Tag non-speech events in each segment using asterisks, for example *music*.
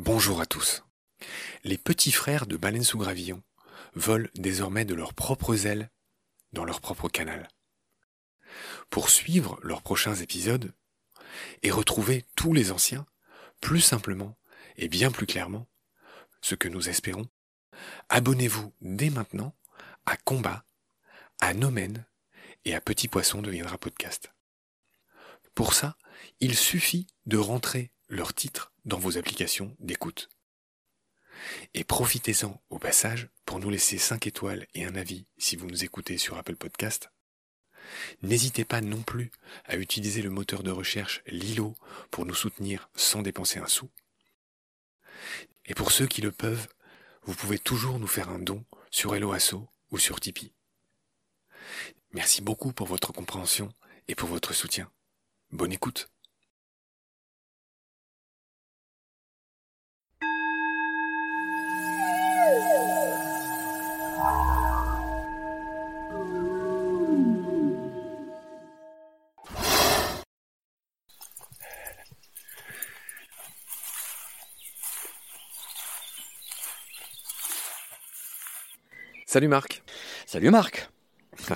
Bonjour à tous. Les petits frères de baleines sous gravillon volent désormais de leurs propres ailes dans leur propre canal. Pour suivre leurs prochains épisodes et retrouver tous les anciens, plus simplement et bien plus clairement, ce que nous espérons, abonnez-vous dès maintenant à Combat, à Nomen et à Petit Poisson deviendra podcast. Pour ça, il suffit de rentrer leur titre dans vos applications d'écoute. Et profitez-en au passage pour nous laisser 5 étoiles et un avis si vous nous écoutez sur Apple Podcast. N'hésitez pas non plus à utiliser le moteur de recherche Lilo pour nous soutenir sans dépenser un sou. Et pour ceux qui le peuvent, vous pouvez toujours nous faire un don sur Helloasso ou sur Tipeee. Merci beaucoup pour votre compréhension et pour votre soutien. Bonne écoute. Salut Marc. Salut Marc. *laughs*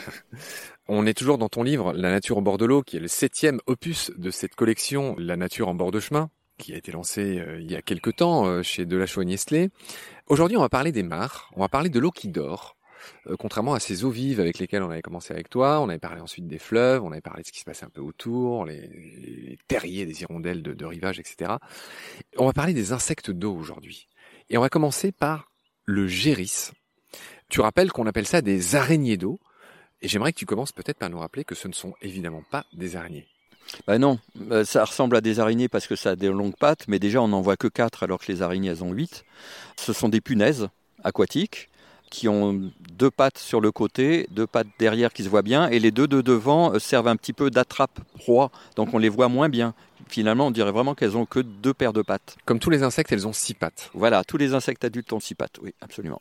On est toujours dans ton livre La nature au bord de l'eau, qui est le septième opus de cette collection La nature en bord de chemin, qui a été lancée euh, il y a quelque temps euh, chez Delachaux et Niestlé. Aujourd'hui, on va parler des mares, on va parler de l'eau qui dort. Euh, contrairement à ces eaux vives avec lesquelles on avait commencé avec toi, on avait parlé ensuite des fleuves, on avait parlé de ce qui se passait un peu autour, les, les terriers des hirondelles de, de rivage, etc. On va parler des insectes d'eau aujourd'hui. Et on va commencer par le géris, tu rappelles qu'on appelle ça des araignées d'eau. Et j'aimerais que tu commences peut-être par nous rappeler que ce ne sont évidemment pas des araignées. Ben non, ça ressemble à des araignées parce que ça a des longues pattes, mais déjà on n'en voit que 4 alors que les araignées elles ont 8. Ce sont des punaises aquatiques qui ont deux pattes sur le côté, deux pattes derrière qui se voient bien, et les deux de devant servent un petit peu d'attrape-proie, donc on les voit moins bien. Finalement, on dirait vraiment qu'elles ont que deux paires de pattes. Comme tous les insectes, elles ont six pattes. Voilà, tous les insectes adultes ont six pattes, oui, absolument.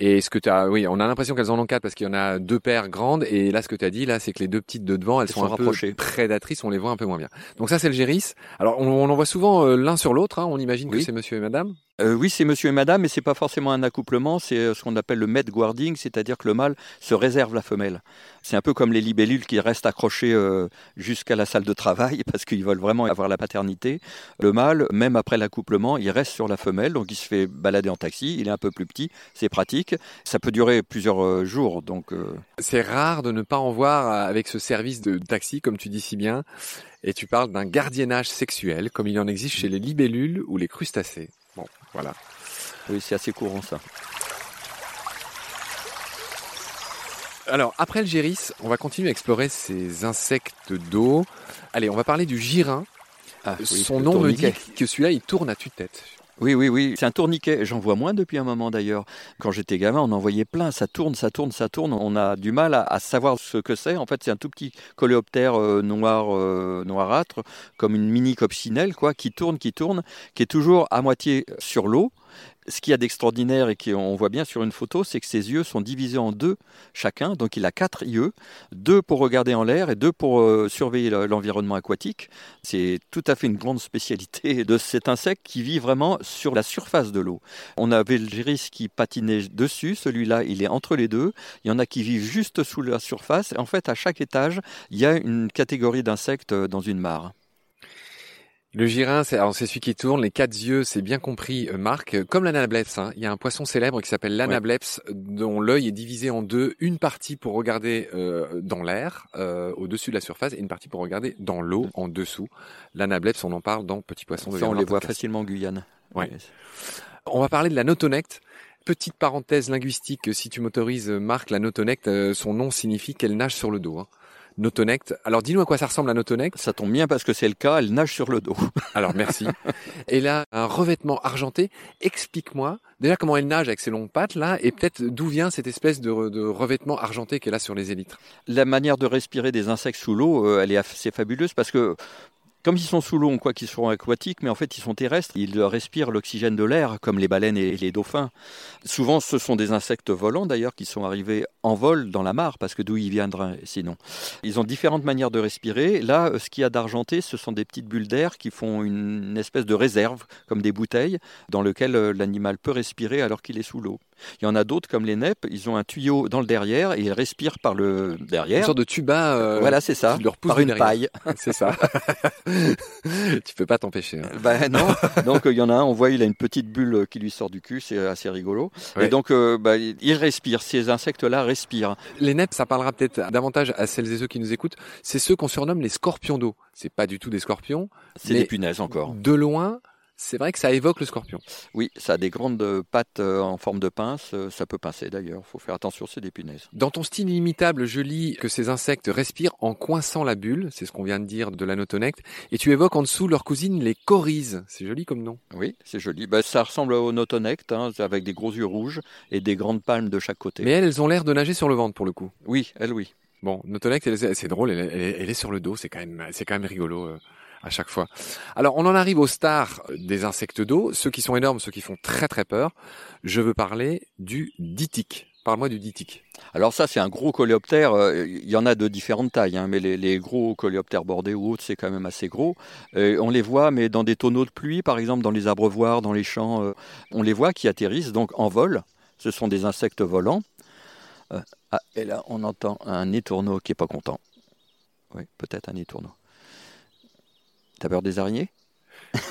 Et ce que tu as, oui, on a l'impression qu'elles en ont quatre parce qu'il y en a deux paires grandes. Et là, ce que tu as dit, là, c'est que les deux petites de devant, elles, sont, un peu prédatrices, on les voit un peu moins bien. Donc ça, c'est le géris. Alors, on, en voit souvent euh, l'un sur l'autre. Hein. On imagine que c'est monsieur et madame. Euh, oui, c'est monsieur et madame, mais c'est pas forcément un accouplement. C'est euh, ce qu'on appelle le med guarding, c'est-à-dire que le mâle se réserve la femelle. C'est un peu comme les libellules qui restent accrochées jusqu'à la salle de travail *laughs* parce qu'ils veulent vraiment avoir la paternité. Le mâle, même après l'accouplement, il reste sur la femelle, donc il se fait balader en taxi. Il est un peu plus petit, c'est pratique. Ça peut durer plusieurs euh, jours, donc. Euh. C'est rare de ne pas en voir euh, avec ce service de taxi, comme tu dis si bien. Et tu parles d'un gardiennage sexuel, comme il en existe chez les libellules ou les crustacés. Bon, voilà. Oui, c'est assez courant ça. Alors, après le géris, on va continuer à explorer ces insectes d'eau. Allez, on va parler du girin. Ah, Son nom me dit que celui-là, il tourne à tue-tête. Oui, oui, oui. C'est un tourniquet. J'en vois moins depuis un moment d'ailleurs. Quand j'étais gamin, on en voyait plein. Ça tourne, ça tourne, ça tourne. On a du mal à, savoir ce que c'est. En fait, c'est un tout petit coléoptère euh, noir, euh, noirâtre, comme une mini coccinelle, quoi, qui tourne, qui tourne, qui est toujours à moitié sur l'eau ce qu'il y a d'extraordinaire et qu'on voit bien sur une photo, c'est que ses yeux sont divisés en deux chacun. Donc il a quatre yeux, deux pour regarder en l'air et deux pour euh, surveiller l'environnement aquatique. C'est tout à fait une grande spécialité de cet insecte qui vit vraiment sur la surface de l'eau. On avait le qui patinait dessus, celui-là il est entre les deux. Il y en a qui vivent juste sous la surface. En fait, à chaque étage, il y a une catégorie d'insectes dans une mare. Le girin, c'est celui qui tourne, les quatre yeux, c'est bien compris, euh, Marc. Comme l'anableps, hein. il y a un poisson célèbre qui s'appelle l'anableps, dont l'œil est divisé en deux, une partie pour regarder euh, dans l'air, euh, au-dessus de la surface, et une partie pour regarder dans l'eau, en dessous. L'anableps, on en parle dans Petit Poisson de Ça, on les voit facilement en Guyane. Ouais. On va parler de la notonecte. Petite parenthèse linguistique, si tu m'autorises, Marc, la notonecte, son nom signifie qu'elle nage sur le dos. Hein. Notonect. Alors dis-nous à quoi ça ressemble la Notonect. Ça tombe bien parce que c'est le cas, elle nage sur le dos. *laughs* Alors merci. Et là, un revêtement argenté. Explique-moi déjà comment elle nage avec ses longues pattes là et peut-être d'où vient cette espèce de, revêtement argenté qu'elle a sur les élytres. La manière de respirer des insectes sous l'eau, euh, elle est assez fabuleuse parce que Comme ils sont sous l'eau, on croit qu'ils seront aquatiques, mais en fait ils sont terrestres. Ils respirent l'oxygène de l'air, comme les baleines et les dauphins. Souvent, ce sont des insectes volants d'ailleurs qui sont arrivés en vol dans la mare, parce que d'où ils viendraient sinon. Ils ont différentes manières de respirer. Là, ce qu'il y a d'argenté, ce sont des petites bulles d'air qui font une espèce de réserve, comme des bouteilles, dans lequel euh, l'animal peut respirer alors qu'il est sous l'eau. Il y en a d'autres comme les neppes, ils ont un tuyau dans le derrière et ils respirent par le derrière. Une sorte de tuba. Euh, voilà, c'est ça. Leur par une paille. *laughs* c'est ça. *laughs* tu peux pas t'empêcher. Hein. Ben non. *laughs* Donc il y en a un, on voit, il a une petite bulle qui lui sort du cul, c'est assez rigolo. Et donc euh, bah, il respire. Ces insectes-là respirent. Les neppes, ça parlera peut-être davantage à celles et ceux qui nous écoutent. C'est ceux qu'on surnomme les scorpions d'eau. C'est pas du tout des scorpions. C'est des punaises encore. De loin, c'est vrai que ça évoque le scorpion. Oui, ça a des grandes pattes euh, en forme de pince, euh, ça peut pincer d'ailleurs, il faut faire attention, c'est des punaises. Dans ton style inimitable, je lis que ces insectes respirent en coinçant la bulle, c'est ce qu'on vient de dire de l'anotonecte, et tu évoques en dessous leur cousine les coryses, c'est joli comme nom. Oui, c'est joli, bah, ça ressemble au notonecte, hein, avec des gros yeux rouges et des grandes palmes de chaque côté. Mais elles, elles ont l'air de nager sur le ventre pour le coup. Oui, elles oui. Bon, notonecte, c'est drôle, elle, elle, est sur le dos, c'est quand même, c'est quand même rigolo. Euh à chaque fois. Alors on en arrive aux stars des insectes d'eau, ceux qui sont énormes, ceux qui font très très peur. Je veux parler du ditique. Parle-moi du ditique. Alors ça, c'est un gros coléoptère. Euh, il y en a de différentes tailles, hein, mais les, gros coléoptères bordés ou autres, c'est quand même assez gros. on les voit, mais dans des tonneaux de pluie, par exemple, dans les abreuvoirs, dans les champs, euh, on les voit qui atterrissent donc en vol. Ce sont des insectes volants. Euh, ah, et là, on entend un étourneau qui est pas content. Oui, peut-être un étourneau. T'as peur des araignées?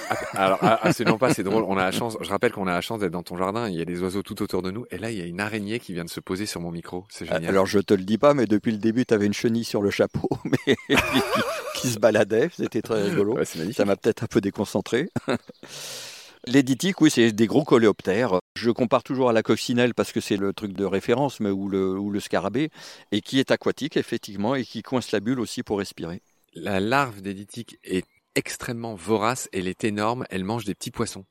Ah, alors, ah, absolument pas, c'est drôle. On a la chance, je rappelle qu'on a la chance d'être dans ton jardin. Il y a des oiseaux tout autour de nous. Et là, il y a une araignée qui vient de se poser sur mon micro. C'est génial. Alors, je te le dis pas, mais depuis le début, tu avais une chenille sur le chapeau, *laughs* mais *laughs* qui, se baladait. C'était très rigolo. Ça m'a peut-être un peu déconcentré. *laughs* Les ditiques, oui, c'est des gros coléoptères. Je compare toujours à la coccinelle parce que c'est le truc de référence, mais ou le, ou le scarabée, et qui est aquatique, effectivement, et qui coince la bulle aussi pour respirer. La larve des ditiques est extrêmement vorace, elle est énorme, elle mange des petits poissons.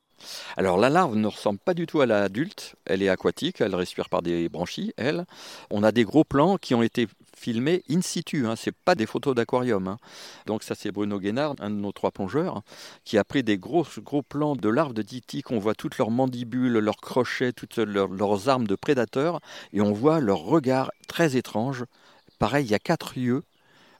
Alors la larve ne ressemble pas du tout à l'adulte, elle est aquatique, elle respire par des branchies, elle. On a des gros plans qui ont été filmés in situ, hein, c'est pas des photos d'aquarium. Hein. Donc ça c'est Bruno Guénard, un de nos trois plongeurs, qui a pris des gros, gros plans de larves de ditique, on voit toutes leurs mandibules, leurs crochets, toutes leurs armes de prédateurs, et on voit leur regard très étrange. Pareil, il y a quatre yeux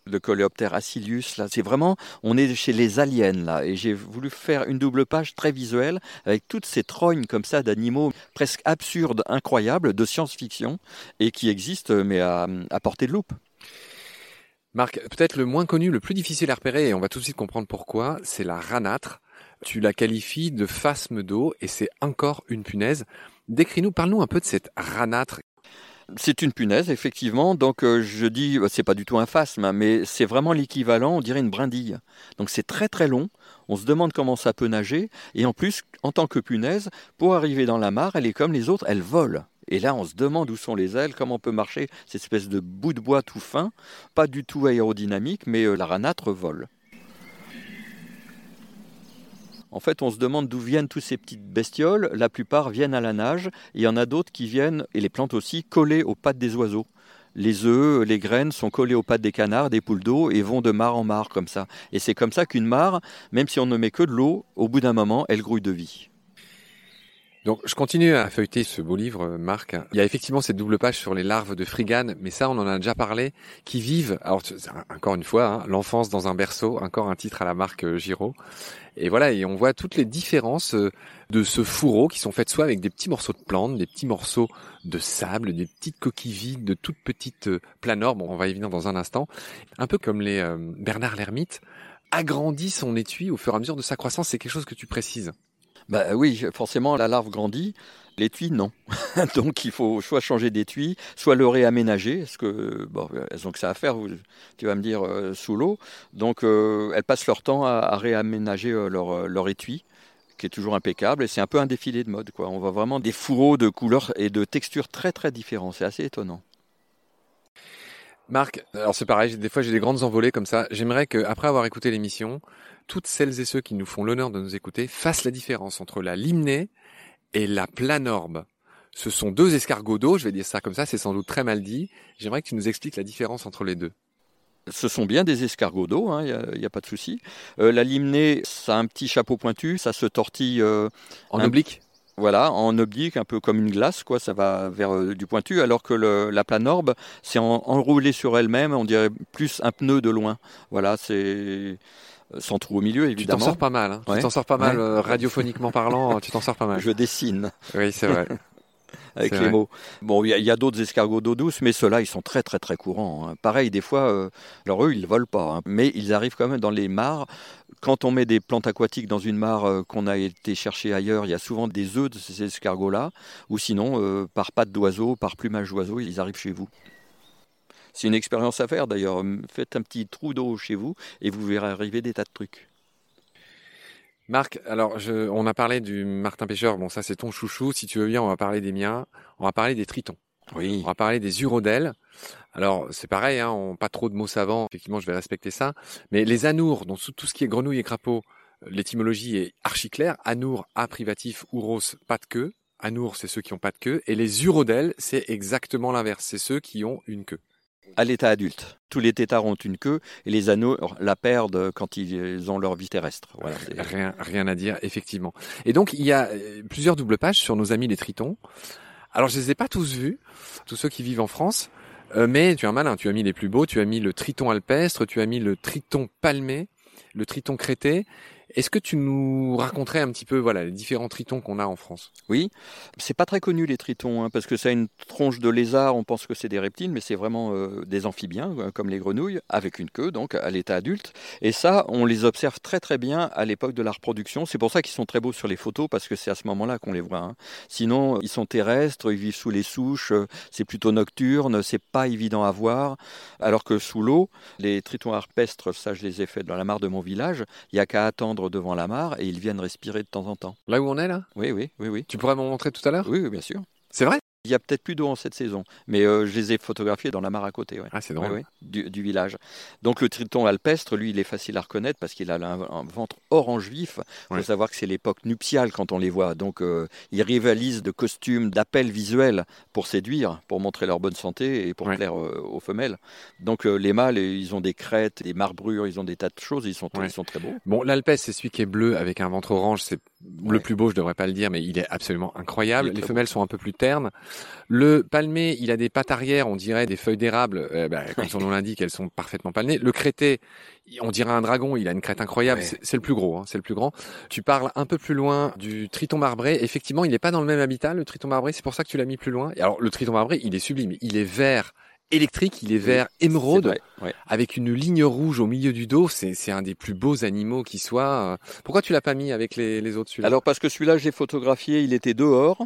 le coléoptère acilius. Là, c'est vraiment, on est chez les aliens là, et j'ai voulu faire une double page très visuelle avec toutes ces trognes comme ça d'animaux presque absurdes, incroyables, de science-fiction et qui existent mais à, à portée de loupe. Marc, peut-être le moins connu, le plus difficile à repérer, et on va tout de suite comprendre pourquoi, c'est la ranâtre. Tu la qualifies de phasme d'eau et c'est encore une punaise. Décris-nous, parle-nous un peu de cette ranâtre. C'est une punaise, effectivement. Donc euh, je dis, euh, c'est pas du tout un phasme, hein, mais c'est vraiment l'équivalent, on dirait une brindille. Donc c'est très très long. On se demande comment ça peut nager. Et en plus, en tant que punaise, pour arriver dans la mare, elle est comme les autres, elle vole. Et là, on se demande où sont les ailes, comment on peut marcher cette espèce de bout de bois tout fin, pas du tout aérodynamique, mais euh, la ranâtre vole. En fait, on se demande d'où viennent tous ces petites bestioles. La plupart viennent à la nage. il y en a d'autres qui viennent, et les plantes aussi, collées aux pattes des oiseaux. Les œufs, les graines sont collées aux pattes des canards, des poules d'eau, et vont de mare en mare comme ça. Et c'est comme ça qu'une mare, même si on ne met que de l'eau, au bout d'un moment, elle grouille de vie. Donc, je continue à feuilleter ce beau livre, Marc. Il y a effectivement cette double page sur les larves de frigane, mais ça, on en a déjà parlé, qui vivent, alors, encore une fois, hein, l'enfance dans un berceau, encore un titre à la marque euh, Giraud. Et voilà, et on voit toutes les différences euh, de ce fourreau qui sont faites soit avec des petits morceaux de plantes, des petits morceaux de sable, des petites coquilles vides, de toutes petites euh, planorbes, bon, on va y venir dans un instant, un peu comme les Bernard l'ermite, agrandit son étui au fur et à mesure de sa croissance, c'est quelque chose que tu précises. Bah oui, forcément, la larve grandit. L'étui, non. *laughs* Donc il faut soit changer d'étui, soit le réaménager, parce que bon, elles ont que ça à faire, tu vas me dire, euh, sous l'eau. Donc euh, elles passent leur temps à, réaménager euh, leur, leur, étui, qui est toujours impeccable, et c'est un peu un défilé de mode. On voit vraiment des fourreaux de couleurs et de textures très très différents, c'est assez étonnant. Marc, alors c'est pareil, des fois j'ai des grandes envolées comme ça. J'aimerais qu'après avoir écouté l'émission, toutes celles et ceux qui nous font l'honneur de nous écouter fassent la différence entre la limnée et la planorbe. Ce sont deux escargots d'eau, je vais dire ça comme ça, c'est sans doute très mal dit. J'aimerais que tu nous expliques la différence entre les deux. Ce sont bien des escargots d'eau, il hein, n'y a, a, pas de souci. Euh, la limnée, ça a un petit chapeau pointu, ça se tortille euh, en oblique. Voilà, en oblique, un peu comme une glace, quoi. Ça va vers euh, du pointu, alors que le, la planorbe, c'est en, enroulé sur elle-même. On dirait plus un pneu de loin. Voilà, c'est sans trou au milieu, évidemment. Tu t'en sors pas mal. Hein. Tu t'en sors pas mal, radiophoniquement parlant. tu t'en sors pas mal. *laughs* Je dessine. Oui, c'est vrai. *laughs* avec les mots. Bon, il y a, d'autres escargots d'eau douce, mais ceux-là, ils sont très très très courants. Hein. Pareil, des fois, euh, alors eux, ils ne volent pas, hein, mais ils arrivent quand même dans les mares. Quand on met des plantes aquatiques dans une mare euh, qu'on a été chercher ailleurs, il y a souvent des œufs de ces escargots-là, ou sinon, euh, par pattes d'oiseau, par plumage d'oiseau, ils arrivent chez vous. C'est une expérience à faire d'ailleurs. Faites un petit trou d'eau chez vous et vous verrez arriver des tas de trucs. Marc, alors je, on a parlé du Martin Pêcheur, bon ça c'est ton chouchou, si tu veux bien on va parler des miens, on va parler des tritons. Oui. On va parler des urodèles. Alors c'est pareil, hein, on, pas trop de mots savants, effectivement je vais respecter ça, mais les anours, donc tout ce qui est grenouille et crapaud, l'étymologie est archi claire, anour, a privatif, ouros, pas de queue, anour c'est ceux qui ont pas de queue, et les urodèles c'est exactement l'inverse, c'est ceux qui ont une queue à l'état adulte. Tous les têtards ont une queue et les anneaux la perdent quand ils ont leur vie terrestre. rien, rien à dire, effectivement. Et donc, il y a euh, plusieurs doubles pages sur nos amis les tritons. Alors, je les ai pas tous vus, tous ceux qui vivent en France, euh, mais tu es un malin, tu as mis les plus beaux, tu as mis le triton alpestre, tu as mis le triton palmé, le triton crété, est-ce que tu nous raconterais un petit peu voilà les différents tritons qu'on a en France? Oui, c'est pas très connu les tritons hein, parce que ça a une tronche de lézard, on pense que c'est des reptiles, mais c'est vraiment euh, des amphibiens euh, comme les grenouilles avec une queue donc à l'état adulte. Et ça, on les observe très très bien à l'époque de la reproduction. C'est pour ça qu'ils sont très beaux sur les photos parce que c'est à ce moment-là qu'on les voit. Hein. Sinon, ils sont terrestres, ils vivent sous les souches, euh, c'est plutôt nocturne, c'est pas évident à voir. Alors que sous l'eau, les tritons arpestres, ça je les ai faits dans la mare de mon village, il y a qu'à attendre devant la mare et ils viennent respirer de temps en temps. Là où on est là? Oui, oui, oui, oui. Tu pourrais m'en montrer tout à l'heure? Oui, bien sûr. C'est vrai? Il y a peut-être plus d'eau en cette saison, mais euh, je les ai photographiés dans la mare à côté. Ah, c'est drôle. du, village. Donc le triton alpestre, lui, il est facile à reconnaître parce qu'il a un, ventre orange vif. Il faut savoir que c'est l'époque nuptiale quand on les voit. Donc euh, ils rivalisent de costumes, d'appels visuels pour séduire, pour montrer leur bonne santé et pour plaire euh, aux femelles. Donc les mâles, ils ont des crêtes, des marbrures, ils ont des tas de choses. Ils sont, ils sont très beaux. Bon, l'alpestre, c'est celui qui est bleu avec un ventre orange. C'est le plus beau, je devrais pas le dire, mais il est absolument incroyable. les femelles sont un peu plus ternes. Le palmé, il a des pattes arrière, on dirait des feuilles d'érable. Euh, bah, *laughs* comme son nom l'indique, elles sont parfaitement palmées. Le crété, on dirait un dragon. Il a une crête incroyable. C'est le plus gros, hein, c'est le plus grand. Tu parles un peu plus loin du triton marbré. Effectivement, il n'est pas dans le même habitat, le triton marbré. C'est pour ça que tu l'as mis plus loin. Et alors, le triton marbré, il est sublime. Il est vert électrique, il est vert émeraude, avec une ligne rouge au milieu du dos. C'est un des plus beaux animaux qui soit. Pourquoi tu l'as pas mis avec les, les autres Alors parce que celui-là, j'ai photographié, il était dehors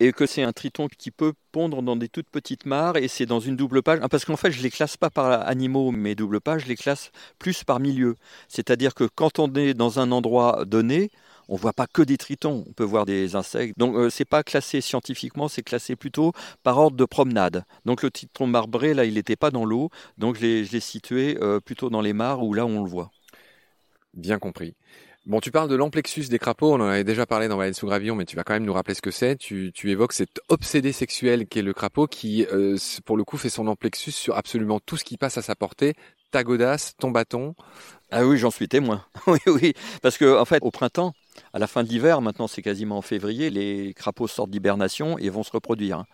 et que c'est un triton qui peut pondre dans des toutes petites mares et c'est dans une double page. Ah, parce qu'en fait, je les classe pas par animaux, mes doubles pages, je les classe plus par milieu. C'est-à-dire que quand on est dans un endroit donné, on voit pas que des tritons, on peut voir des insectes. Donc euh, c'est pas classé scientifiquement, c'est classé plutôt par ordre de promenade. Donc le triton marbré là, il n'était pas dans l'eau, donc je l'ai situé euh, plutôt dans les mares où là on le voit. Bien compris. Bon, tu parles de l'amplexus des crapauds, on en avait déjà parlé dans Baleine sous mais tu vas quand même nous rappeler ce que c'est. Tu, tu évoques cet obsédé sexuel qu'est le crapaud qui, euh, pour le coup, fait son amplexus sur absolument tout ce qui passe à sa portée. Ta godasse, ton bâton. Ah oui, j'en suis témoin. *laughs* oui, oui, parce que en fait, au printemps, à la fin de l'hiver, maintenant c'est quasiment en février, les crapauds sortent d'hibernation et vont se reproduire.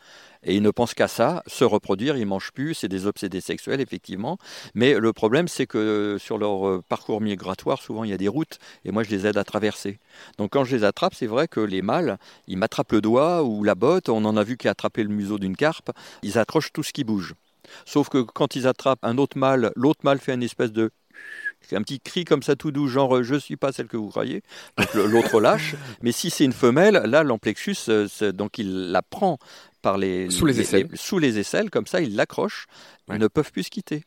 Et ils ne pensent qu'à ça, se reproduire, ils mangent plus, c'est des obsédés sexuels effectivement. Mais le problème c'est que sur leur euh, parcours migratoire, souvent il y a des routes et moi je les aide à traverser. Donc quand je les attrape, c'est vrai que les mâles, ils m'attrapent le doigt ou la botte, on en a vu qui a attrapé le museau d'une carpe, ils accrochent tout ce qui bouge. Sauf que quand ils attrapent un autre mâle, l'autre mâle fait une espèce de un petit cri comme ça tout doux, genre je suis pas celle que vous croyez. L'autre lâche. *laughs* Mais si c'est une femelle, là l'amplexus, euh, donc il la prend par les sous les, aisselles, sous les aisselles, comme ça ils l'accrochent. Ils ne peuvent plus se quitter.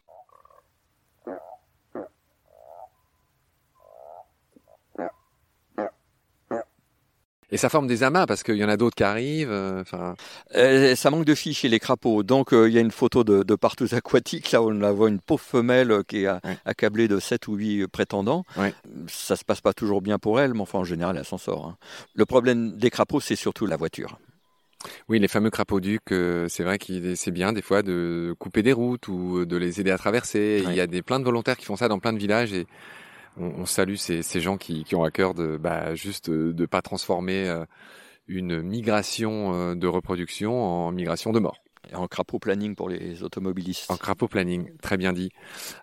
Et ça forme des amas parce qu'il y en a d'autres qui arrivent. Euh, enfin. Euh, ça manque de filles chez les crapauds. Donc euh, il y a une photo de, de partout aquatiques. Là, on la voit une pauvre femelle qui est accablée de 7 ou 8 prétendants. Ouais. Ça se passe pas toujours bien pour elle, mais enfin en général, elle s'en sort. Hein. Le problème des crapauds, c'est surtout la voiture. Oui, les fameux crapauds ducs, euh, c'est vrai qu'il c'est bien des fois de couper des routes ou de les aider à traverser. Il y a des plein de volontaires qui font ça dans plein de villages et on, on salue ces, ces gens qui, qui, ont à cœur de bah, juste de pas transformer euh, une migration euh, de reproduction en migration de mort. Et en crapaud planning pour les automobilistes. En crapaud planning, très bien dit.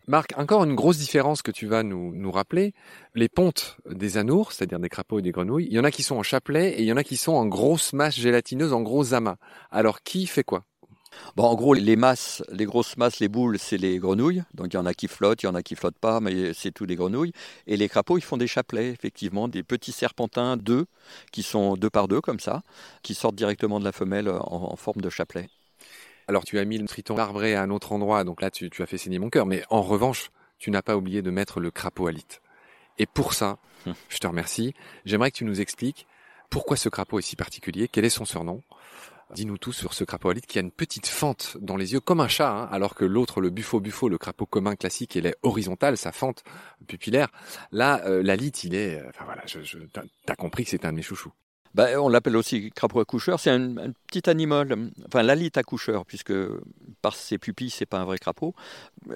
Marc, encore une grosse différence que tu vas nous, nous rappeler. Les pontes des anours, c'est-à-dire des crapauds et des grenouilles, il y en a qui sont en chapelet et il y en a qui sont en grosses masses gélatineuses, en gros amas. Alors qui fait quoi? Bon, en gros, les masses, les grosses masses, les boules, c'est les grenouilles. Donc il y en a qui flottent, il y en a qui flottent pas, mais c'est tous les grenouilles. Et les crapauds, ils font des chapelets, effectivement, des petits serpentins d'œufs qui sont deux par deux comme ça, qui sortent directement de la femelle en, en forme de chapelet. Alors tu as mis le triton arbré à un autre endroit, donc là tu, tu as fait saigner mon cœur. Mais en revanche, tu n'as pas oublié de mettre le crapaud alite. Et pour ça, hum. je te remercie. J'aimerais que tu nous expliques pourquoi ce crapaud est si particulier, quel est son surnom Dis-nous tout sur ce crapaud alite qui a une petite fente dans les yeux, comme un chat, hein, alors que l'autre, le buffo buffo, le crapaud commun classique, il est horizontal, sa fente pupillaire. Là, euh, l'alite, il est... Euh, enfin voilà, je, t'as compris que c'est un de chouchous. Bah, on l'appelle aussi crapaud accoucheur. C'est un, petit animal, enfin l'alite accoucheur, puisque par ses pupilles, c'est pas un vrai crapaud.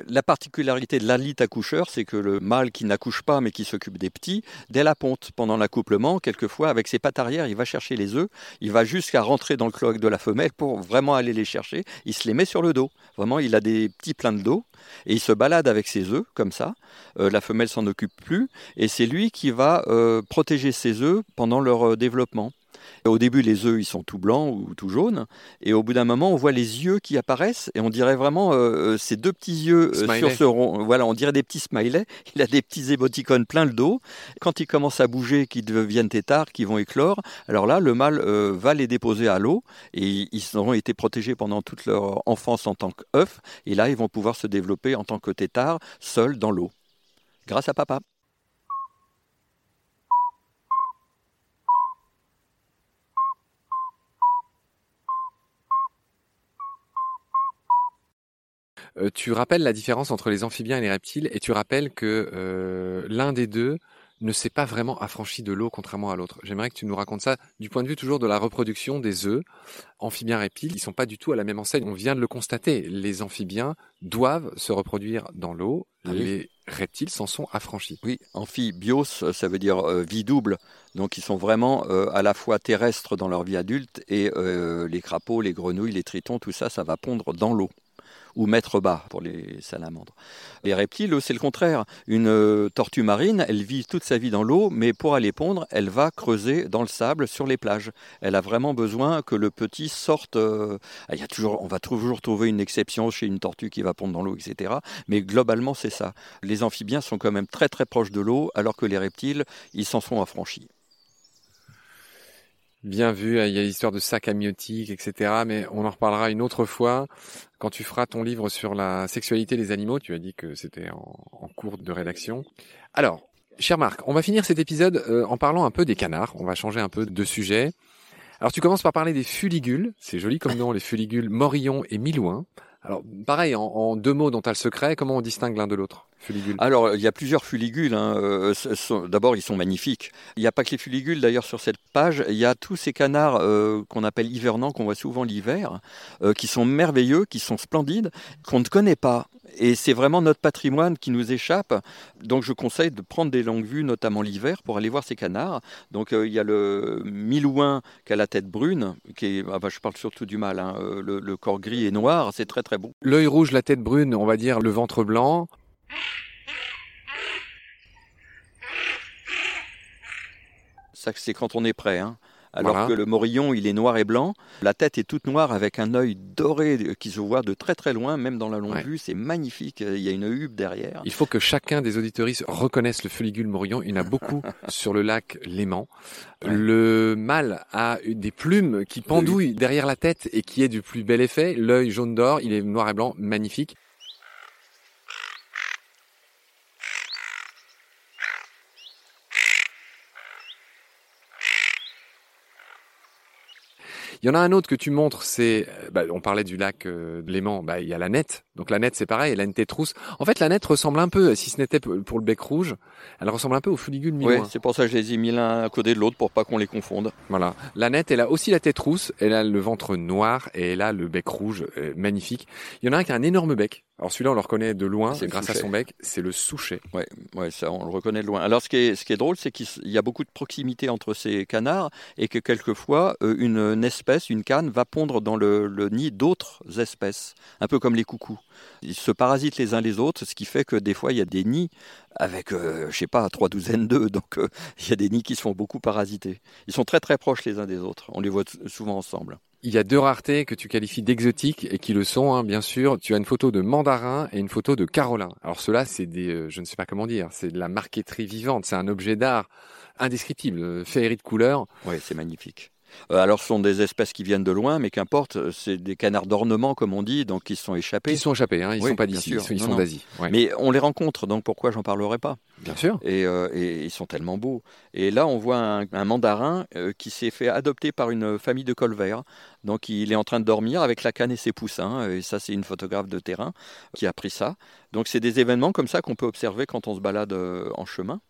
La particularité de l'alite accoucheur, c'est que le mâle qui n'accouche pas, mais qui s'occupe des petits, dès la ponte, pendant l'accouplement, quelquefois, avec ses pattes arrière, il va chercher les œufs. Il va jusqu'à rentrer dans le cloaque de la femelle pour vraiment aller les chercher. Il se les met sur le dos. Vraiment, il a des petits pleins de dos et il se balade avec ses œufs comme ça. Euh, la femelle s'en occupe plus et c'est lui qui va euh, protéger ses œufs pendant leur euh, Au début, les œufs, ils sont tout blancs ou tout jaunes. Et au bout d'un moment, on voit les yeux qui apparaissent. Et on dirait vraiment euh, ces deux petits yeux euh, sur ce rond. Voilà, on dirait des petits smileys. *laughs* Il a des petits émoticônes plein le dos. Quand ils commencent à bouger, qu'ils deviennent têtards, qu'ils vont éclore, alors là, le mâle euh, va les déposer à l'eau. Et ils auront été protégés pendant toute leur enfance en tant qu'œufs. Et là, ils vont pouvoir se développer en tant que têtards, seuls dans l'eau. Grâce à papa. Euh, tu rappelles la différence entre les amphibiens et les reptiles et tu rappelles que euh, l'un des deux ne s'est pas vraiment affranchi de l'eau contrairement à l'autre. J'aimerais que tu nous racontes ça du point de vue toujours de la reproduction des œufs. Amphibiens reptiles, ils sont pas du tout à la même enseigne. On vient de le constater. Les amphibiens doivent se reproduire dans l'eau. Ah oui. Les reptiles s'en sont affranchis. Oui, amphibios, ça veut dire euh, vie double. Donc ils sont vraiment euh, à la fois terrestres dans leur vie adulte et euh, les crapauds, les grenouilles, les tritons, tout ça, ça va pondre dans l'eau ou mettre bas pour les salamandres. Les reptiles, c'est le contraire. Une euh, tortue marine, elle vit toute sa vie dans l'eau, mais pour aller pondre, elle va creuser dans le sable sur les plages. Elle a vraiment besoin que le petit sorte. Euh, il y a toujours, on va toujours trouver une exception chez une tortue qui va pondre dans l'eau, etc. Mais globalement, c'est ça. Les amphibiens sont quand même très très proches de l'eau, alors que les reptiles, ils s'en sont affranchis. Bien vu, il y a l'histoire de sac amniotique, etc. Mais on en reparlera une autre fois. Quand tu feras ton livre sur la sexualité des animaux, tu as dit que c'était en, cours de rédaction. Alors, cher Marc, on va finir cet épisode euh, en parlant un peu des canards. On va changer un peu de sujet. Alors tu commences par parler des fuligules. C'est joli comme nom, les fuligules morillon et milouin. Alors, pareil, en, deux mots dont tu as le secret, comment on distingue l'un de l'autre. Alors, il y a plusieurs fuligules. Hein. D'abord, ils sont magnifiques. Il n'y a pas que les fuligules, d'ailleurs, sur cette page. Il y a tous ces canards euh, qu'on appelle hivernants, qu'on voit souvent l'hiver, euh, qui sont merveilleux, qui sont splendides, qu'on ne connaît pas. Et c'est vraiment notre patrimoine qui nous échappe. Donc je conseille de prendre des longues vues, notamment l'hiver, pour aller voir ces canards. Donc euh, il y a le milouin qui a la tête brune, qui est, ah bah, je parle surtout du mâle, hein, le, le, corps gris et noir, c'est très très beau. L'œil rouge, la tête brune, on va dire le ventre blanc. Ça c'est quand on est prêt. Hein. Alors voilà. que le morillon, il est noir et blanc. La tête est toute noire avec un œil doré qui se voit de très très loin, même dans la longue ouais. vue. C'est magnifique. Il y a une huppe derrière. Il faut que chacun des auditoristes reconnaisse le fuligule morillon. Il y en a beaucoup *laughs* sur le lac Léman. Ouais. Le mâle a des plumes qui pendouillent derrière la tête et qui est du plus bel effet. L'œil jaune d'or, il est noir et blanc, magnifique. Il y en a un autre que tu montres, c'est, bah, on parlait du lac euh, Léman, bah, il y a la nette, Donc la nette c'est pareil, et la tétrousse. En fait la nette ressemble un peu, si ce n'était pour le bec rouge, elle ressemble un peu au fuligule milouin. Oui, c'est pour ça que je les ai mis l'un à côté de l'autre pour pas qu'on les confonde. Voilà. La nette, elle a aussi la tête rousse, elle a le ventre noir et elle a le bec rouge, euh, magnifique. Il y en a un qui a un énorme bec. Alors celui-là, on le reconnaît de loin, grâce à son bec, c'est le souchet. Ouais, ouais, ça, on le reconnaît de loin. Alors ce qui est, ce qui est drôle, c'est qu'il y a beaucoup de proximité entre ces canards et que quelquefois, euh, une, une, espèce, une canne, va pondre dans le, le nid d'autres espèces, un peu comme les coucous. Ils se parasitent les uns les autres, ce qui fait que des fois, il y a des nids avec, euh, je sais pas, trois douzaines d'œufs. Donc, euh, il y a des nids qui se font beaucoup parasiter. Ils sont très très proches les uns des autres. On les voit souvent ensemble. Il y a deux raretés que tu qualifies d'exotiques et qui le sont, hein, bien sûr. Tu as une photo de mandarin et une photo de carolin. Alors cela, c'est des, euh, je ne sais pas comment dire, c'est de la marqueterie vivante. C'est un objet d'art indescriptible, euh, féerie de couleurs. Oui, c'est magnifique. Euh, alors, ce sont des espèces qui viennent de loin, mais qu'importe, euh, c'est des canards d'ornement, comme on dit, donc ils sont échappés. Ils sont échappés, hein, ils ne sont pas d'ici, ils sont, d'Asie. Ouais. Mais on les rencontre, donc pourquoi j'en parlerai pas? Bien sûr. Et, euh, et, ils sont tellement beaux. Et là, on voit un, un mandarin euh, qui s'est fait adopter par une famille de colverts. Donc, il est en train de dormir avec la canne et ses poussins. Et ça, c'est une photographe de terrain qui a pris ça. Donc, c'est des événements comme ça qu'on peut observer quand on se balade en chemin.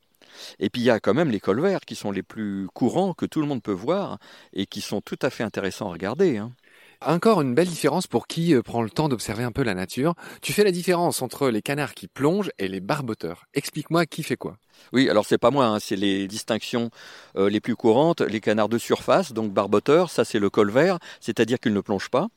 Et puis il y a quand même les colverts qui sont les plus courants que tout le monde peut voir et qui sont tout à fait intéressants à regarder. Hein. Encore une belle différence pour qui euh, prend le temps d'observer un peu la nature. Tu fais la différence entre les canards qui plongent et les barboteurs. Explique-moi qui fait quoi. Oui, alors c'est pas moi, hein, c'est les distinctions euh, les plus courantes. Les canards de surface, donc barboteurs, ça c'est le colvert, c'est-à-dire qu'ils ne plongent pas.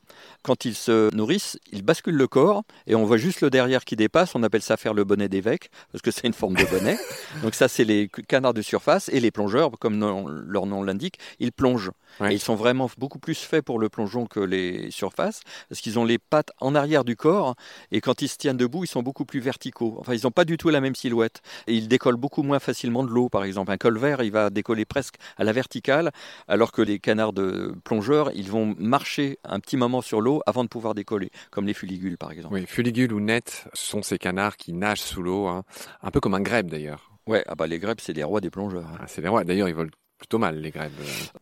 Quand ils se nourrissent, ils basculent le corps et on voit juste le derrière qui dépasse. On appelle ça faire le bonnet d'évêque parce que c'est une forme de bonnet. *laughs* donc ça c'est les canards de surface et les plongeurs, comme non, leur nom l'indique, ils plongent. Ouais. Et ils sont vraiment beaucoup plus faits pour le plongeon que les surfaces parce qu'ils ont les pattes en arrière du corps et quand ils se tiennent debout, ils sont beaucoup plus verticaux. Enfin, ils n'ont pas du tout la même silhouette et ils décollent beaucoup beaucoup moins facilement de l'eau, par exemple. Un colvert, il va décoller presque à la verticale, alors que les canards de plongeurs, ils vont marcher un petit moment sur l'eau avant de pouvoir décoller, comme les fuligules, par exemple. Oui, fuligules ou nets sont ces canards qui nagent sous l'eau, hein. un peu comme un grèbe d'ailleurs. Ouais, ah bah les grèbes, c'est les rois des plongeurs. Ah, c'est les rois. D'ailleurs, ils volent plutôt mal les grèbes.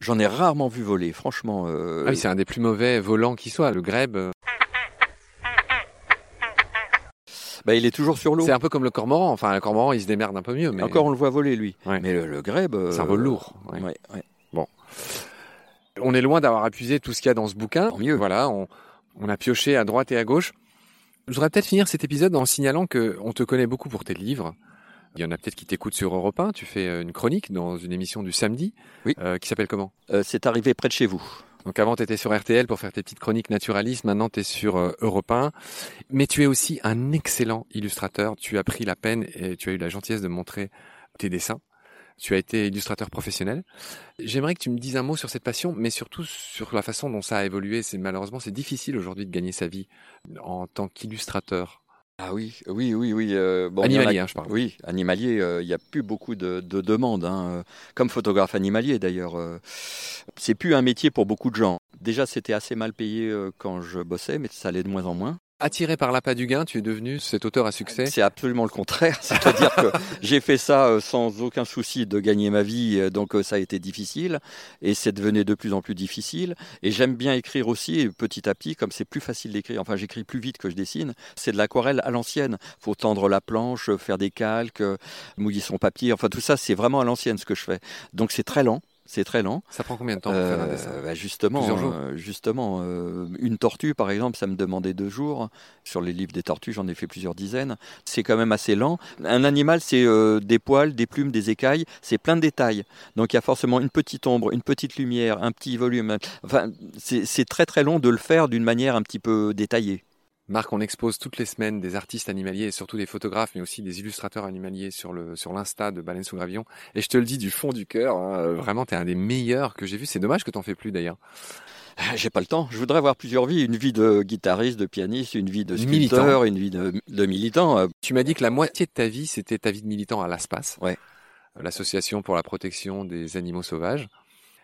J'en ai rarement vu voler, franchement. Euh... Ah oui, c'est un des plus mauvais volants qui soit. Le grèbe. Bah, il est toujours sur l'eau. C'est un peu comme le cormoran. Enfin, le cormoran, il se démerde un peu mieux. Mais... Encore, on le voit voler, lui. Ouais. Mais le, le grèbe. Euh... C'est un vol lourd. Ouais. Ouais, bon. On est loin d'avoir épuisé tout ce qu'il y a dans ce bouquin. Tant mieux. Voilà, on, on, a pioché à droite et à gauche. Je voudrais peut-être finir cet épisode en signalant que on te connaît beaucoup pour tes livres. Il y en a peut-être qui t'écoutent sur Europe 1. Tu fais euh, une chronique dans une émission du samedi. Oui. Euh, qui s'appelle comment? Euh, C'est arrivé près de chez vous. Donc avant, tu étais sur RTL pour faire tes petites chroniques naturalistes. Maintenant, tu es sur euh, Europe 1. Mais tu es aussi un excellent illustrateur. Tu as pris la peine et tu as eu la gentillesse de montrer tes dessins. Tu as été illustrateur professionnel. J'aimerais que tu me dises un mot sur cette passion, mais surtout sur la façon dont ça a évolué. C'est malheureusement, c'est difficile aujourd'hui de gagner sa vie en tant qu'illustrateur. Ah oui, oui, oui, oui. Euh, bon, animalier, a, hein, je parle. Oui, animalier. Il euh, n'y a plus beaucoup de, de demandes, hein, comme photographe animalier d'ailleurs. Euh, c'est plus un métier pour beaucoup de gens. Déjà, c'était assez mal payé euh, quand je bossais, mais ça allait de moins en moins. Attiré par l'appât du gain, tu es devenu cet auteur à succès C'est absolument le contraire. *laughs* C'est-à-dire que j'ai fait ça euh, sans aucun souci de gagner ma vie, euh, donc ça a été difficile, et c'est devenu de plus en plus difficile. Et j'aime bien écrire aussi, et petit à petit, comme c'est plus facile d'écrire, enfin j'écris plus vite que je dessine, c'est de l'aquarelle à l'ancienne. faut tendre la planche, faire des calques, mouiller son papier, enfin tout ça c'est vraiment à l'ancienne ce que je fais. Donc c'est très lent. C'est très lent. Ça prend combien de temps pour faire un dessin bah Justement, euh, justement euh, une tortue, par exemple, ça me demandait deux jours. Sur les livres des tortues, j'en ai fait plusieurs dizaines. C'est quand même assez lent. Un animal, c'est euh, des poils, des plumes, des écailles. C'est plein de détails. Donc il y a forcément une petite ombre, une petite lumière, un petit volume. Enfin, c'est très très long de le faire d'une manière un petit peu détaillée. Marc, on expose toutes les semaines des artistes animaliers et surtout des photographes, mais aussi des illustrateurs animaliers sur le sur l'insta de Baleine sous Gravillon. Et je te le dis du fond du cœur, hein, vraiment, t'es un des meilleurs que j'ai vu. C'est dommage que t'en fais plus d'ailleurs. J'ai pas le temps. Je voudrais avoir plusieurs vies. Une vie de guitariste, de pianiste, une vie de sculpteur, militant. une vie de, de militant. Tu m'as dit que la moitié de ta vie, c'était ta vie de militant à l'ASPAS. Ouais. L'association pour la protection des animaux sauvages.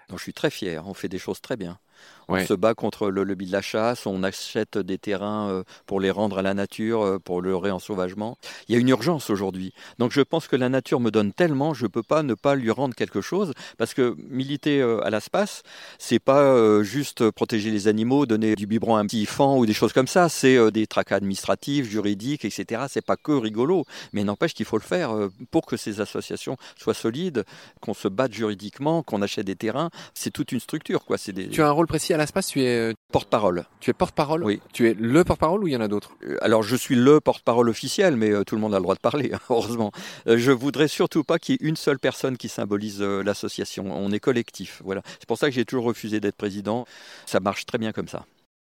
Donc je suis très fier. On fait des choses très bien. On Ouais. se bat contre le lobby de la chasse, on achète des terrains euh, pour les rendre à la nature, euh, pour le réensauvagement. Il y a une urgence aujourd'hui. Donc je pense que la nature me donne tellement, je ne peux pas ne pas lui rendre quelque chose, parce que militer euh, à l'espace, c'est pas juste protéger les animaux, donner du biberon à un petit fan ou des choses comme ça, c'est des tracas administratifs, juridiques, etc. C'est pas que rigolo, mais n'empêche qu'il faut le faire pour que ces associations soient solides, qu'on se batte juridiquement, qu'on achète des terrains. C'est toute une structure, quoi. C'est des Tu as un rôle précis à l'espace, tu es, euh, porte-parole. tu es porte-parole Oui. Tu es le porte-parole ou il y en a d'autres? Euh, Alors, je suis le porte-parole officiel, mais euh, tout le monde a le droit de parler, *laughs* hein, heureusement. Je voudrais surtout pas qu'il y ait une seule personne qui symbolise l'association. On est collectif, voilà. C'est pour ça que j'ai toujours refusé d'être président. Ça marche très bien comme ça.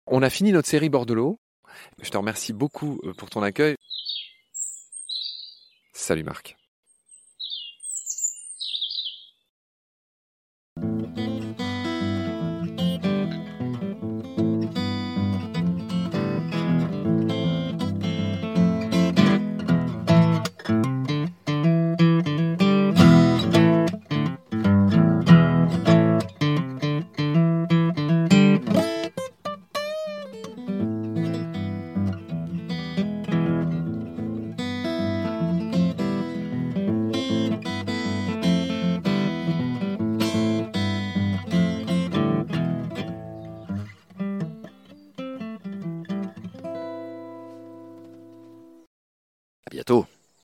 On a fini notre série Bordelot. Je te remercie beaucoup pour ton accueil. Salut Marc.